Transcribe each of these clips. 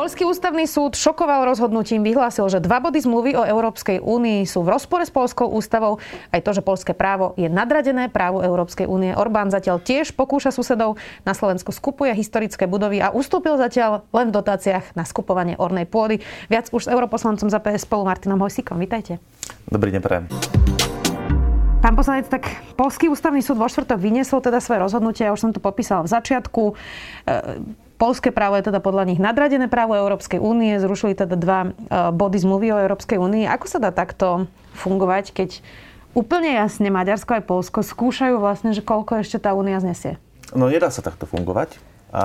Polský ústavný súd šokoval rozhodnutím, vyhlásil, že dva body zmluvy o Európskej únii sú v rozpore s polskou ústavou. Aj to, že polské právo je nadradené právu Európskej únie. Orbán zatiaľ tiež pokúša susedov. Na Slovensku skupuje historické budovy a ustúpil zatiaľ len v dotáciách na skupovanie ornej pôdy. Viac už s europoslancom za PS spolu Martinom Hojsíkom. Vítajte. Dobrý deň, prajem. Pán poslanec, tak Polský ústavný súd vo štvrtok vyniesol teda svoje rozhodnutie, ja už som to popísala v začiatku. E, Polské právo je teda podľa nich nadradené právo Európskej únie. Zrušili teda dva e, body zmluvy o Európskej únii. Ako sa dá takto fungovať, keď úplne jasne Maďarsko aj Polsko skúšajú vlastne, že koľko ešte tá únia znesie? No nedá sa takto fungovať. A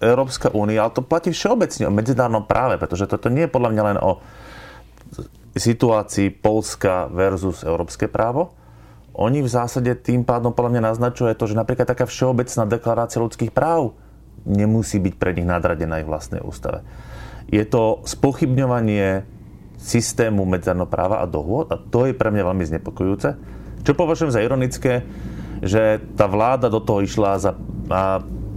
Európska únia, ale to platí všeobecne o medzinárodnom práve, pretože toto nie je podľa mňa len o situácii Polska versus európske právo. Oni v zásade tým pádom podľa mňa naznačuje to, že napríklad taká všeobecná deklarácia ľudských práv nemusí byť pre nich nadradená aj vlastnej ústave. Je to spochybňovanie systému medzinárodného práva a dohôd a to je pre mňa veľmi znepokojúce. Čo považujem za ironické, že tá vláda do toho išla za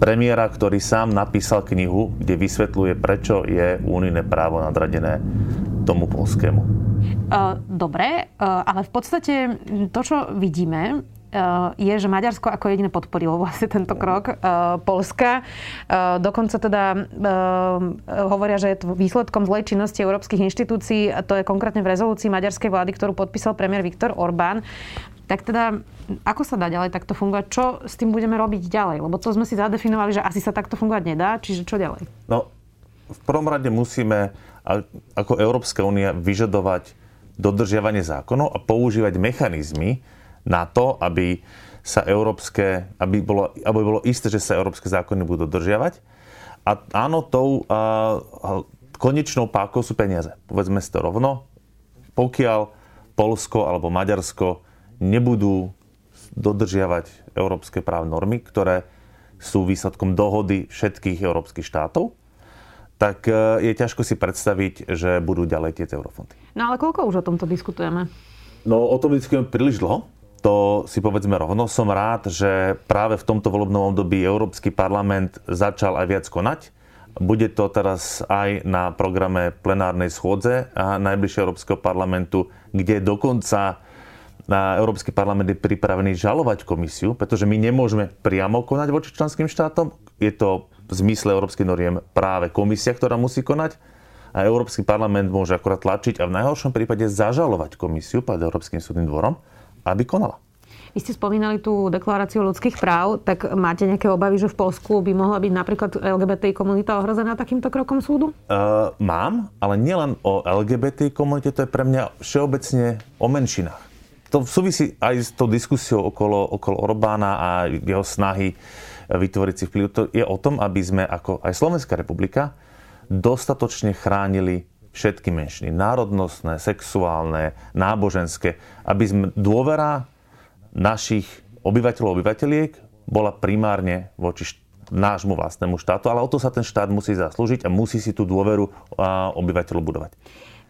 premiéra, ktorý sám napísal knihu, kde vysvetľuje, prečo je únijné právo nadradené tomu polskému. Dobre, ale v podstate to, čo vidíme, je, že Maďarsko ako jediné podporilo vlastne tento krok uh, Polska. Uh, dokonca teda hovoria, že je to výsledkom zlej činnosti európskych inštitúcií. To je konkrétne v rezolúcii maďarskej vlády, ktorú podpísal premiér Viktor Orbán. Tak teda, ako sa dá ďalej takto fungovať? Čo s tým budeme robiť ďalej? Lebo to sme si zadefinovali, že asi sa takto fungovať nedá. Čiže čo ďalej? No, v prvom rade musíme ako Európska únia vyžadovať dodržiavanie zákonov a používať mechanizmy, na to, aby sa európske, aby bolo, aby bolo isté, že sa európske zákony budú dodržiavať. A áno, tou a, konečnou pákou sú peniaze. Povedzme si to rovno. Pokiaľ Polsko alebo Maďarsko nebudú dodržiavať európske práv normy, ktoré sú výsledkom dohody všetkých európskych štátov, tak e, je ťažko si predstaviť, že budú ďalej tieto eurofondy. No ale koľko už o tomto diskutujeme? No o tom diskutujeme príliš dlho to si povedzme rovno. Som rád, že práve v tomto volebnom období Európsky parlament začal aj viac konať. Bude to teraz aj na programe plenárnej schôdze a najbližšieho Európskeho parlamentu, kde dokonca Európsky parlament je pripravený žalovať komisiu, pretože my nemôžeme priamo konať voči členským štátom. Je to v zmysle európskych noriem práve komisia, ktorá musí konať a Európsky parlament môže akorát tlačiť a v najhoršom prípade zažalovať komisiu pred Európskym súdnym dvorom aby konala. Vy ste spomínali tú deklaráciu ľudských práv, tak máte nejaké obavy, že v Polsku by mohla byť napríklad LGBT komunita ohrozená takýmto krokom súdu? Uh, mám, ale nielen o LGBT komunite, to je pre mňa všeobecne o menšinách. To súvisí aj s tou diskusiou okolo, okolo Orbána a jeho snahy vytvoriť si vplyv. To je o tom, aby sme ako aj Slovenská republika dostatočne chránili všetky menšiny, národnostné, sexuálne, náboženské, aby sme dôvera našich obyvateľov, obyvateľiek bola primárne voči nášmu vlastnému štátu, ale o to sa ten štát musí zaslúžiť a musí si tú dôveru obyvateľov budovať.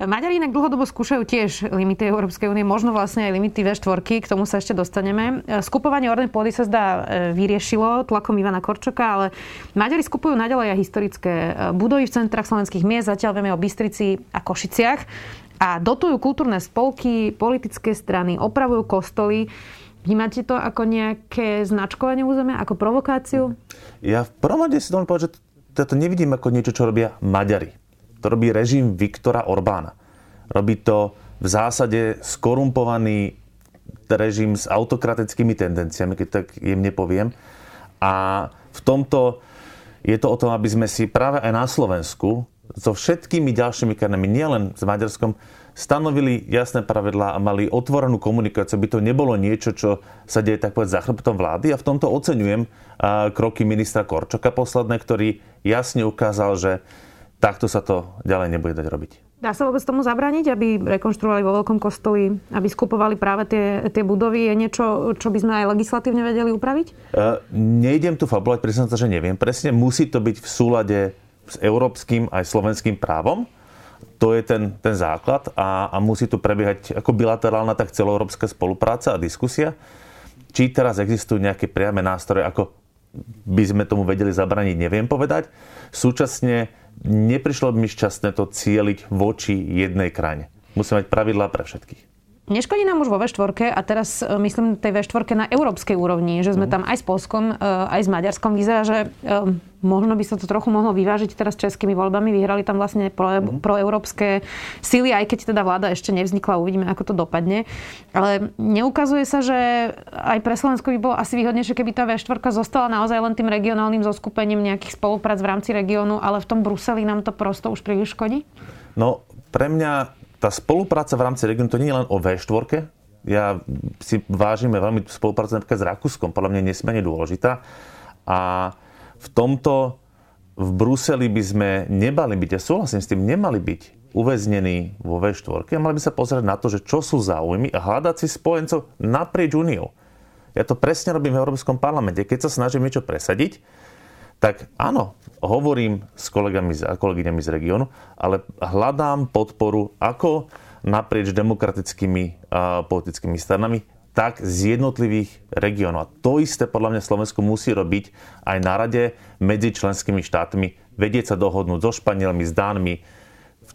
Maďari inak dlhodobo skúšajú tiež limity Európskej únie, možno vlastne aj limity V4, k tomu sa ešte dostaneme. Skupovanie ornej pôdy sa zdá e, vyriešilo tlakom Ivana Korčoka, ale Maďari skupujú naďalej aj historické e, budovy v centrách slovenských miest, zatiaľ vieme o Bystrici a Košiciach a dotujú kultúrne spolky, politické strany, opravujú kostoly. Vnímate to ako nejaké značkovanie územia, ako provokáciu? Ja v prvom rade si dovolím povedať, že to nevidím ako niečo, čo robia Maďari. To robí režim Viktora Orbána. Robí to v zásade skorumpovaný režim s autokratickými tendenciami, keď tak jemne poviem. A v tomto je to o tom, aby sme si práve aj na Slovensku so všetkými ďalšími krajinami, nielen s Maďarskom, stanovili jasné pravidlá a mali otvorenú komunikáciu, aby to nebolo niečo, čo sa deje tak povedať za chrbtom vlády. A v tomto oceňujem kroky ministra Korčoka posledné, ktorý jasne ukázal, že takto sa to ďalej nebude dať robiť. Dá sa vôbec tomu zabrániť, aby rekonštruovali vo veľkom kostoli, aby skupovali práve tie, tie budovy? Je niečo, čo by sme aj legislatívne vedeli upraviť? Uh, nejdem tu fabulovať, priznám sa, že neviem. Presne musí to byť v súlade s európskym aj slovenským právom. To je ten, ten základ a, a musí tu prebiehať ako bilaterálna, tak celoeurópska spolupráca a diskusia. Či teraz existujú nejaké priame nástroje, ako by sme tomu vedeli zabraniť, neviem povedať. Súčasne neprišlo by mi šťastné to cieliť voči jednej krajine. Musíme mať pravidlá pre všetkých. Neškodí nám už vo V4 a teraz e, myslím tej V4 na európskej úrovni, že sme mm. tam aj s Polskom, e, aj s Maďarskom. Vyzerá, že e, možno by sa to trochu mohlo vyvážiť teraz českými voľbami. Vyhrali tam vlastne pro, mm. proeurópske síly, aj keď teda vláda ešte nevznikla, uvidíme, ako to dopadne. Ale neukazuje sa, že aj pre Slovensko by bolo asi výhodnejšie, keby tá V4 zostala naozaj len tým regionálnym zoskupením nejakých spoluprác v rámci regiónu, ale v tom Bruseli nám to prosto už príliš škodí? No, pre mňa tá spolupráca v rámci regiónu to nie je len o V4. Ja si vážime veľmi spoluprácu napríklad s Rakúskom, podľa mňa je nesmierne dôležitá. A v tomto v Bruseli by sme nemali byť, ja súhlasím s tým, nemali byť uväznení vo V4 a mali by sa pozrieť na to, že čo sú záujmy a hľadať si spojencov naprieč úniou. Ja to presne robím v Európskom parlamente. Keď sa snažím niečo presadiť, tak áno, hovorím s kolegami a kolegyňami z regiónu, ale hľadám podporu ako naprieč demokratickými a politickými stranami, tak z jednotlivých regiónov. A to isté podľa mňa Slovensko musí robiť aj na rade medzi členskými štátmi, vedieť sa dohodnúť so Španielmi, s Dánmi,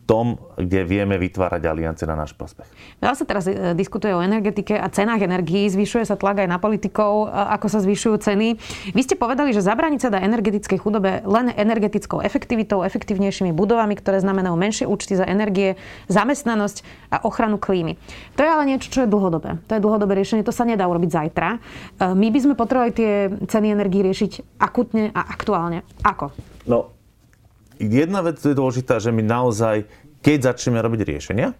tom, kde vieme vytvárať aliance na náš prospech. Veľa sa teraz e, diskutuje o energetike a cenách energií. Zvyšuje sa tlak aj na politikov, ako sa zvyšujú ceny. Vy ste povedali, že zabrániť sa dá energetickej chudobe len energetickou efektivitou, efektívnejšími budovami, ktoré znamenajú menšie účty za energie, zamestnanosť a ochranu klímy. To je ale niečo, čo je dlhodobé. To je dlhodobé riešenie, to sa nedá urobiť zajtra. E, my by sme potrebovali tie ceny energií riešiť akutne a aktuálne. Ako? No, jedna vec je dôležitá, že my naozaj, keď začneme robiť riešenia,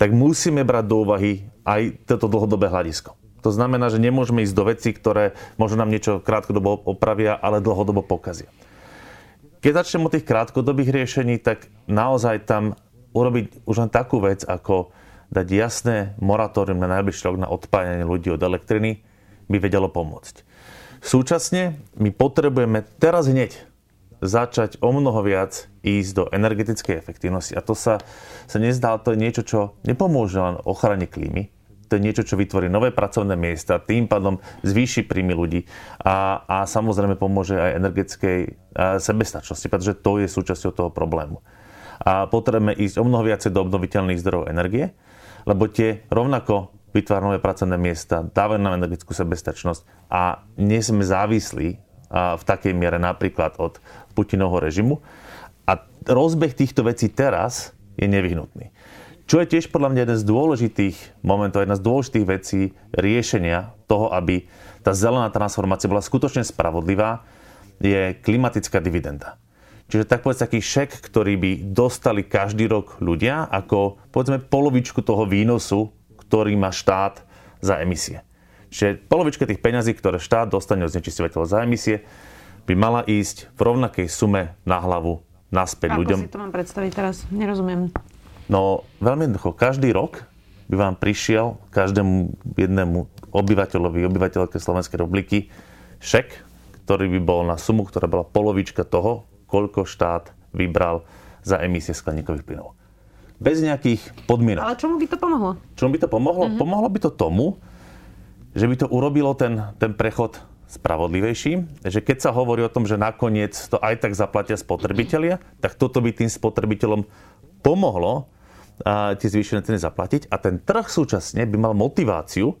tak musíme brať do úvahy aj toto dlhodobé hľadisko. To znamená, že nemôžeme ísť do veci, ktoré možno nám niečo krátkodobo opravia, ale dlhodobo pokazia. Keď začnem od tých krátkodobých riešení, tak naozaj tam urobiť už len takú vec, ako dať jasné moratórium na najbližší rok na odpájanie ľudí od elektriny, by vedelo pomôcť. Súčasne my potrebujeme teraz hneď začať o mnoho viac ísť do energetickej efektívnosti. A to sa, sa nezdá, to je niečo, čo nepomôže len ochrane klímy, to je niečo, čo vytvorí nové pracovné miesta, tým pádom zvýši príjmy ľudí a, a samozrejme pomôže aj energetickej sebestačnosti, pretože to je súčasťou toho problému. A potrebujeme ísť o mnoho viacej do obnoviteľných zdrojov energie, lebo tie rovnako vytvárajú nové pracovné miesta, dávajú nám energetickú sebestačnosť a nie sme závislí v takej miere napríklad od Putinovho režimu. A rozbeh týchto vecí teraz je nevyhnutný. Čo je tiež podľa mňa jeden z dôležitých momentov, jedna z dôležitých vecí riešenia toho, aby tá zelená transformácia bola skutočne spravodlivá, je klimatická dividenda. Čiže tak povedz taký šek, ktorý by dostali každý rok ľudia ako povedzme polovičku toho výnosu, ktorý má štát za emisie. Čiže polovička tých peňazí, ktoré štát dostane od znečisťovateľov za emisie, by mala ísť v rovnakej sume na hlavu naspäť Ako ľuďom. Ako si to mám predstaviť teraz? Nerozumiem. No, veľmi jednoducho. Každý rok by vám prišiel každému jednému obyvateľovi, obyvateľke Slovenskej republiky šek, ktorý by bol na sumu, ktorá bola polovička toho, koľko štát vybral za emisie skleníkových plynov. Bez nejakých podmienok. Ale čomu by to pomohlo? Čomu by to pomohlo? Mm-hmm. Pomohlo by to tomu, že by to urobilo ten, ten prechod spravodlivejší, že keď sa hovorí o tom, že nakoniec to aj tak zaplatia spotrebitelia, tak toto by tým spotrebiteľom pomohlo a tie zvýšené ceny zaplatiť a ten trh súčasne by mal motiváciu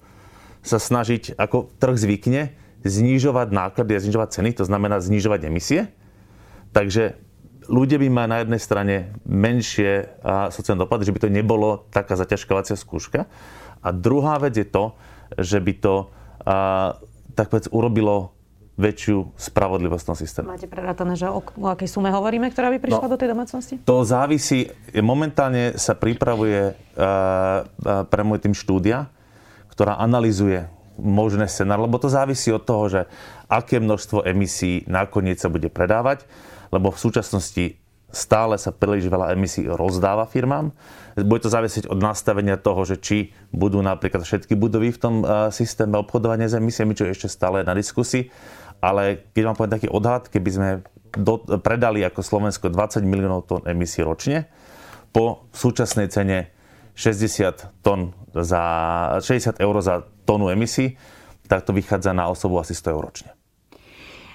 sa snažiť, ako trh zvykne, znižovať náklady a znižovať ceny, to znamená znižovať emisie. Takže ľudia by mali na jednej strane menšie sociálne dopady, že by to nebolo taká zaťažkovacia skúška. A druhá vec je to, že by to tak povedz, urobilo väčšiu spravodlivosť v tom systéme. Máte prerátané, že o, o akej sume hovoríme, ktorá by prišla no, do tej domácnosti? To závisí. Momentálne sa pripravuje uh, pre môj tým štúdia, ktorá analizuje možné scenár, lebo to závisí od toho, že aké množstvo emisí nakoniec sa bude predávať, lebo v súčasnosti stále sa príliš veľa emisí rozdáva firmám. Bude to závisieť od nastavenia toho, že či budú napríklad všetky budovy v tom eh, systéme obchodovania s emisiami, čo je ešte stále na diskusii. Ale keď vám poviem taký odhad, keby sme do, predali ako Slovensko 20 miliónov tón emisí ročne, po súčasnej cene 60, tón za, 60 eur za tónu emisí, tak to vychádza na osobu asi 100 eur ročne.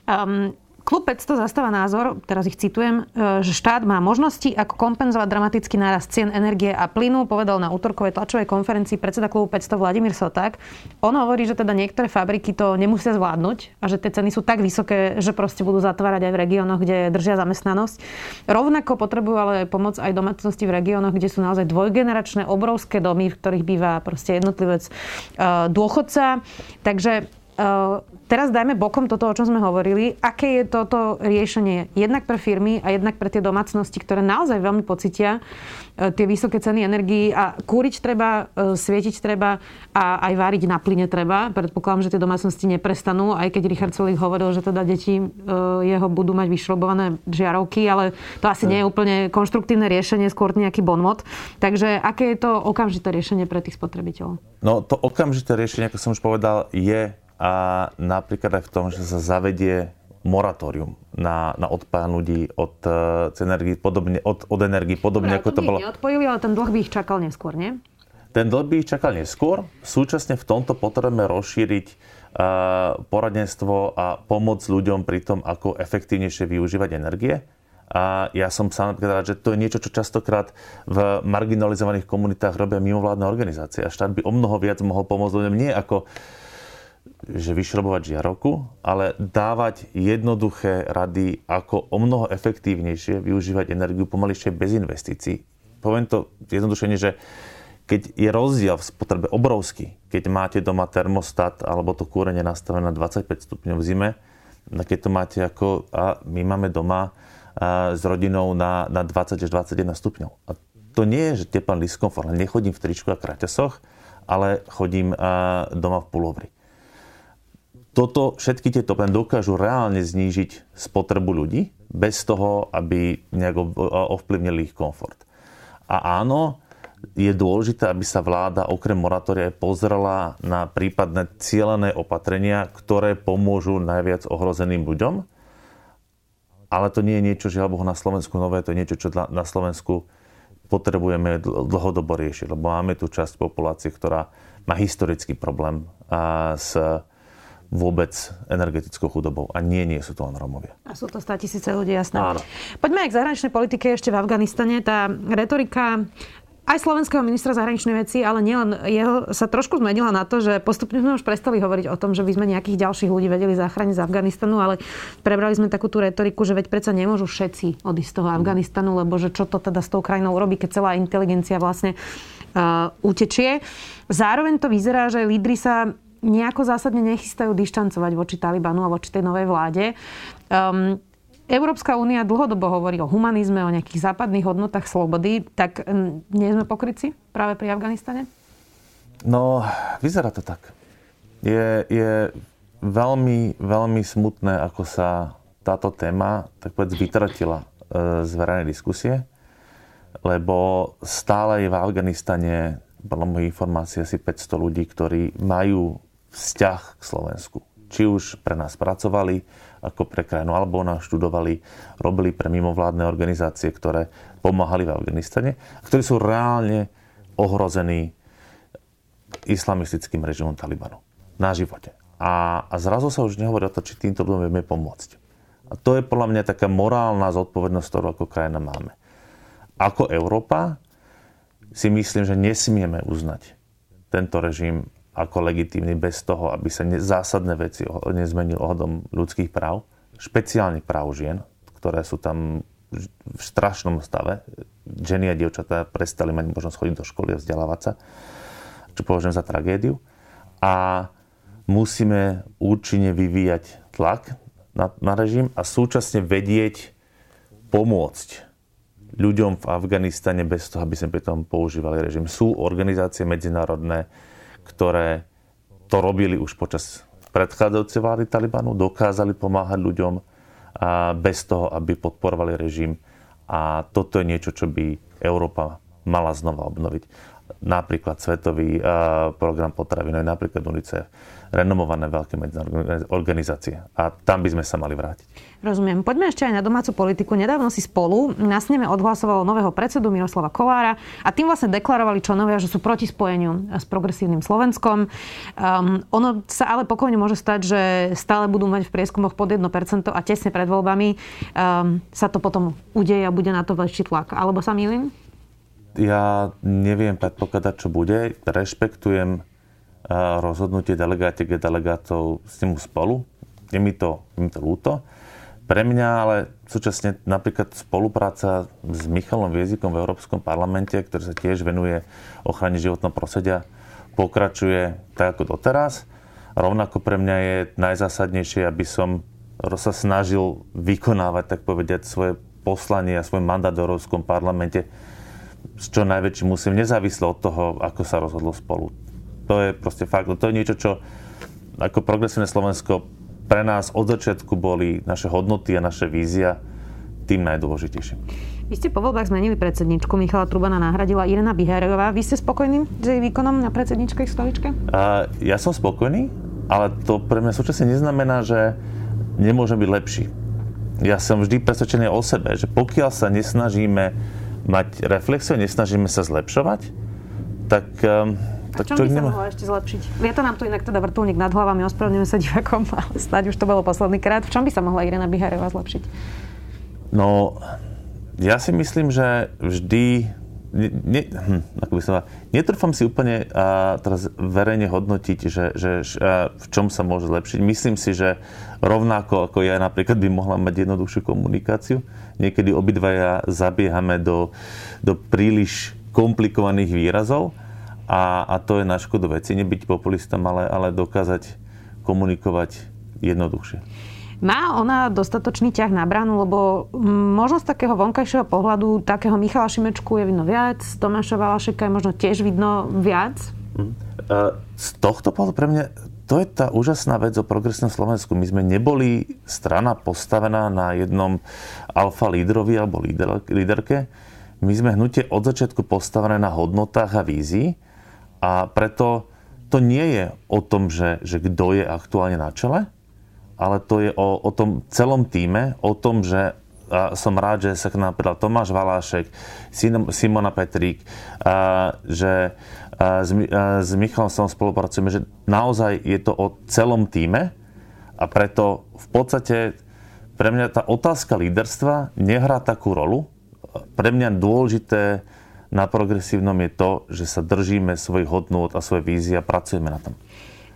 Um, Klub 500 zastáva názor, teraz ich citujem, e, že štát má možnosti, ako kompenzovať dramatický nárast cien energie a plynu, povedal na útorkovej tlačovej konferencii predseda klubu 500 Vladimír Soták. On hovorí, že teda niektoré fabriky to nemusia zvládnuť a že tie ceny sú tak vysoké, že proste budú zatvárať aj v regiónoch, kde držia zamestnanosť. Rovnako potrebujú ale pomoc aj domácnosti v regiónoch, kde sú naozaj dvojgeneračné obrovské domy, v ktorých býva proste jednotlivec e, dôchodca. Takže teraz dajme bokom toto, o čom sme hovorili. Aké je toto riešenie jednak pre firmy a jednak pre tie domácnosti, ktoré naozaj veľmi pocitia e, tie vysoké ceny energií a kúriť treba, e, svietiť treba a aj váriť na plyne treba. Predpokladám, že tie domácnosti neprestanú, aj keď Richard Sulik hovoril, že teda deti jeho budú mať vyšrobované žiarovky, ale to asi nie je úplne konštruktívne riešenie, skôr nejaký bonmot. Takže aké je to okamžité riešenie pre tých spotrebiteľov? No to okamžité riešenie, ako som už povedal, je a napríklad aj v tom, že sa zavedie moratórium na, na ľudí od uh, energii, podobne, od, od energii, podobne Dobre, ako to bolo. neodpojili, ale ten dlh by ich čakal neskôr, nie? Ten dlh by ich čakal neskôr. Súčasne v tomto potrebujeme rozšíriť uh, poradenstvo a pomoc ľuďom pri tom, ako efektívnejšie využívať energie. A ja som sám napríklad rád, že to je niečo, čo častokrát v marginalizovaných komunitách robia mimovládne organizácie. A štát by o mnoho viac mohol pomôcť ľuďom nie ako že vyšrobovať žiarovku, ale dávať jednoduché rady, ako o mnoho efektívnejšie využívať energiu pomalšie bez investícií. Poviem to jednodušene, že keď je rozdiel v spotrebe obrovský, keď máte doma termostat alebo to kúrenie nastavené na 25 stupňov v zime, keď to máte ako, a my máme doma a, s rodinou na, na 20 až 21 stupňov. A to nie je, že teplný diskomfort, nechodím v tričku a kraťasoch, ale chodím a, doma v pulovri toto, všetky tieto plány dokážu reálne znížiť spotrebu ľudí bez toho, aby nejak ovplyvnili ich komfort. A áno, je dôležité, aby sa vláda okrem moratória pozrela na prípadné cieľené opatrenia, ktoré pomôžu najviac ohrozeným ľuďom. Ale to nie je niečo, žiaľ Bohu, na Slovensku nové, to je niečo, čo na Slovensku potrebujeme dlhodobo riešiť, lebo máme tu časť populácie, ktorá má historický problém s vôbec energetickou chudobou. A nie, nie sú to len Romovia. A sú to 100 tisíce ľudí, jasné. Áno. Poďme aj k zahraničnej politike ešte v Afganistane. Tá retorika aj slovenského ministra zahraničnej veci, ale nielen jeho, sa trošku zmenila na to, že postupne sme už prestali hovoriť o tom, že by sme nejakých ďalších ľudí vedeli zachrániť z Afganistanu, ale prebrali sme takú tú retoriku, že veď predsa nemôžu všetci odísť z toho Afganistanu, lebo že čo to teda s tou krajinou urobí, keď celá inteligencia vlastne uh, utečie. Zároveň to vyzerá, že lídry sa nejako zásadne nechystajú dištancovať voči Talibanu a voči tej novej vláde. Um, Európska únia dlhodobo hovorí o humanizme, o nejakých západných hodnotách slobody. Tak nie sme pokryci práve pri Afganistane? No, vyzerá to tak. Je, je veľmi, veľmi smutné, ako sa táto téma tak povedz vytratila e, z verejnej diskusie, lebo stále je v Afganistane podľa mojich informácií asi 500 ľudí, ktorí majú vzťah k Slovensku. Či už pre nás pracovali ako pre krajinu, alebo nás študovali, robili pre mimovládne organizácie, ktoré pomáhali v Afganistane, ktorí sú reálne ohrození islamistickým režimom Talibanu na živote. A, a zrazu sa už nehovorí o to, či týmto ľuďom vieme pomôcť. A to je podľa mňa taká morálna zodpovednosť, ktorú ako krajina máme. Ako Európa si myslím, že nesmieme uznať tento režim ako legitímny bez toho, aby sa zásadné veci nezmenili ohľadom ľudských práv, špeciálne práv žien, ktoré sú tam v strašnom stave. Ženy a dievčatá prestali mať možnosť chodiť do školy a vzdelávať sa, čo považujem za tragédiu. A musíme účinne vyvíjať tlak na, na režim a súčasne vedieť pomôcť ľuďom v Afganistane bez toho, aby sme pri tom používali režim. Sú organizácie medzinárodné, ktoré to robili už počas predchádzajúcej vlády Talibanu, dokázali pomáhať ľuďom bez toho, aby podporovali režim. A toto je niečo, čo by Európa mala znova obnoviť. Napríklad Svetový program potravinový, napríklad UNICEF, renomované veľké medzinárodné organizácie. A tam by sme sa mali vrátiť. Rozumiem. Poďme ešte aj na domácu politiku. Nedávno si spolu na sneme odhlasovalo nového predsedu Miroslava Kolára a tým vlastne deklarovali členovia, že sú proti spojeniu s progresívnym Slovenskom. Um, ono sa ale pokojne môže stať, že stále budú mať v prieskumoch pod 1% a tesne pred voľbami um, sa to potom udeje a bude na to väčší tlak. Alebo sa milím? Ja neviem predpokladať, čo bude. Rešpektujem rozhodnutie delegátiek a delegátov s ním spolu. Je mi to, je mi to ľúto. Pre mňa ale súčasne napríklad spolupráca s Michalom Viezikom v Európskom parlamente, ktorý sa tiež venuje ochrane životného prostredia, pokračuje tak ako doteraz. Rovnako pre mňa je najzásadnejšie, aby som sa snažil vykonávať, tak povedať, svoje poslanie a svoj mandát v Európskom parlamente s čo najväčším musím, nezávisle od toho, ako sa rozhodlo spolu. To je proste fakt. To je niečo, čo ako progresívne Slovensko pre nás od začiatku boli naše hodnoty a naše vízia tým najdôležitejším. Vy ste po voľbách zmenili predsedničku. Michala Trubana nahradila Irena Biherová. Vy ste spokojní s jej výkonom na predsedničkej stoličke? Uh, ja som spokojný, ale to pre mňa súčasne neznamená, že nemôžem byť lepší. Ja som vždy presvedčený o sebe, že pokiaľ sa nesnažíme mať reflexiu, nesnažíme sa zlepšovať, tak um, tak čo by sa mohlo ešte zlepšiť? to nám tu inak teda vrtulník nad hlavami, ospravedlňujeme sa divakom, ale snáď už to bolo posledný krát. V čom by sa mohla Irena Biharová zlepšiť? No, ja si myslím, že vždy ne, hm, ako by som netrúfam si úplne a, teraz verejne hodnotiť, že, že a, v čom sa môže zlepšiť. Myslím si, že rovnako ako ja napríklad by mohla mať jednoduchšiu komunikáciu. Niekedy obidvaja zabiehame do, do príliš komplikovaných výrazov a, a to je na škodu veci. Nebyť populistom, ale, ale dokázať komunikovať jednoduchšie. Má ona dostatočný ťah na bránu, lebo možno z takého vonkajšieho pohľadu takého Michala Šimečku je vidno viac, Tomáša Valašeka je možno tiež vidno viac? Mhm. Z tohto pohľadu pre mňa to je tá úžasná vec o progresnom Slovensku. My sme neboli strana postavená na jednom alfa lídrovi alebo líder, líderke. My sme hnutie od začiatku postavené na hodnotách a vízii a preto to nie je o tom, že, že kto je aktuálne na čele, ale to je o, o tom celom týme, o tom, že a som rád, že sa k nám pridal Tomáš Valášek, Simona Petrík, a, že a, s, a, s Michalom som spolupracujeme, že naozaj je to o celom týme a preto v podstate pre mňa tá otázka líderstva nehrá takú rolu. Pre mňa dôležité na progresívnom je to, že sa držíme svojich hodnôt a svoje vízie a pracujeme na tom.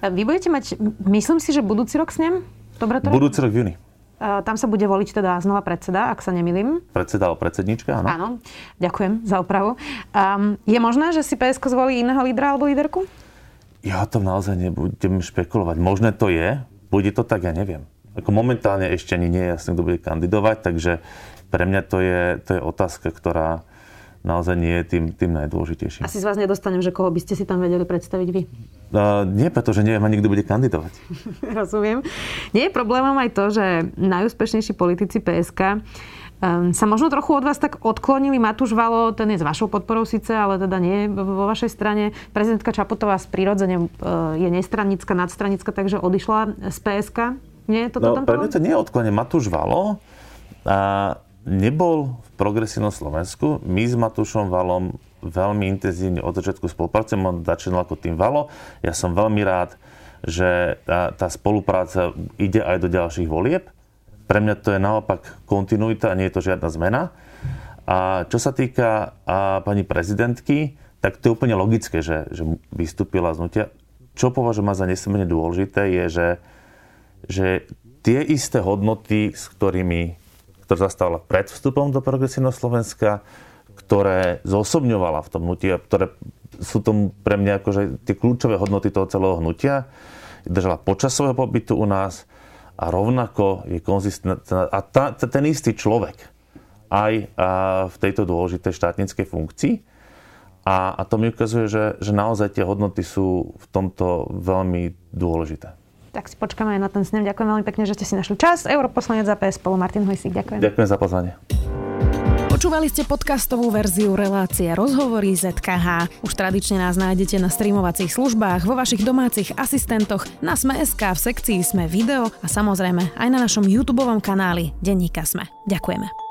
Vy budete mať, myslím si, že budúci rok s ním? Dobre to Budúci rok v júni. Tam sa bude voliť teda znova predseda, ak sa nemilím. Predseda alebo predsednička, áno. Áno, ďakujem za opravu. Um, je možné, že si PSK zvolí iného lídra alebo líderku? Ja to naozaj nebudem špekulovať. Možné to je, bude to tak, ja neviem. Ako momentálne ešte ani nie je jasné, kto bude kandidovať, takže pre mňa to je, to je otázka, ktorá, naozaj nie je tým, tým najdôležitejším. Asi z vás nedostanem, že koho by ste si tam vedeli predstaviť vy. Uh, nie, pretože neviem ani, kto bude kandidovať. Rozumiem. Nie je problémom aj to, že najúspešnejší politici PSK um, sa možno trochu od vás tak odklonili. Matúš Valo, ten je s vašou podporou síce, ale teda nie vo vašej strane. Prezidentka Čaputová z prirodzene uh, je nestrannická, nadstranická, takže odišla z PSK. Nie je to no, tam pre mňa to nie je odklonenie. Matúš Valo a nebol v progresívnom Slovensku. My s Matúšom Valom veľmi intenzívne od začiatku spolupracujeme. On začínal ako tým Valo. Ja som veľmi rád, že tá, tá spolupráca ide aj do ďalších volieb. Pre mňa to je naopak kontinuita a nie je to žiadna zmena. A čo sa týka a pani prezidentky, tak to je úplne logické, že, že vystúpila z nutia. Čo považujem za nesmierne dôležité je, že, že tie isté hodnoty, s ktorými ktorá zastávala pred vstupom do progresívneho Slovenska, ktoré zosobňovala v tom hnutí, ktoré sú tomu pre mňa akože tie kľúčové hodnoty toho celého hnutia, držala počas svojho pobytu u nás a rovnako je konzistentná. A tá, ten istý človek aj v tejto dôležitej štátnickej funkcii. A, a to mi ukazuje, že, že naozaj tie hodnoty sú v tomto veľmi dôležité. Tak si počkáme aj na ten snem. Ďakujem veľmi pekne, že ste si našli čas. Europoslanec za PS spolu Martin Hojsík. Ďakujem. Ďakujem za pozvanie. Počúvali ste podcastovú verziu relácie Rozhovory ZKH. Už tradične nás nájdete na streamovacích službách, vo vašich domácich asistentoch, na Sme.sk, v sekcii Sme video a samozrejme aj na našom YouTube kanáli Denníka Sme. Ďakujeme.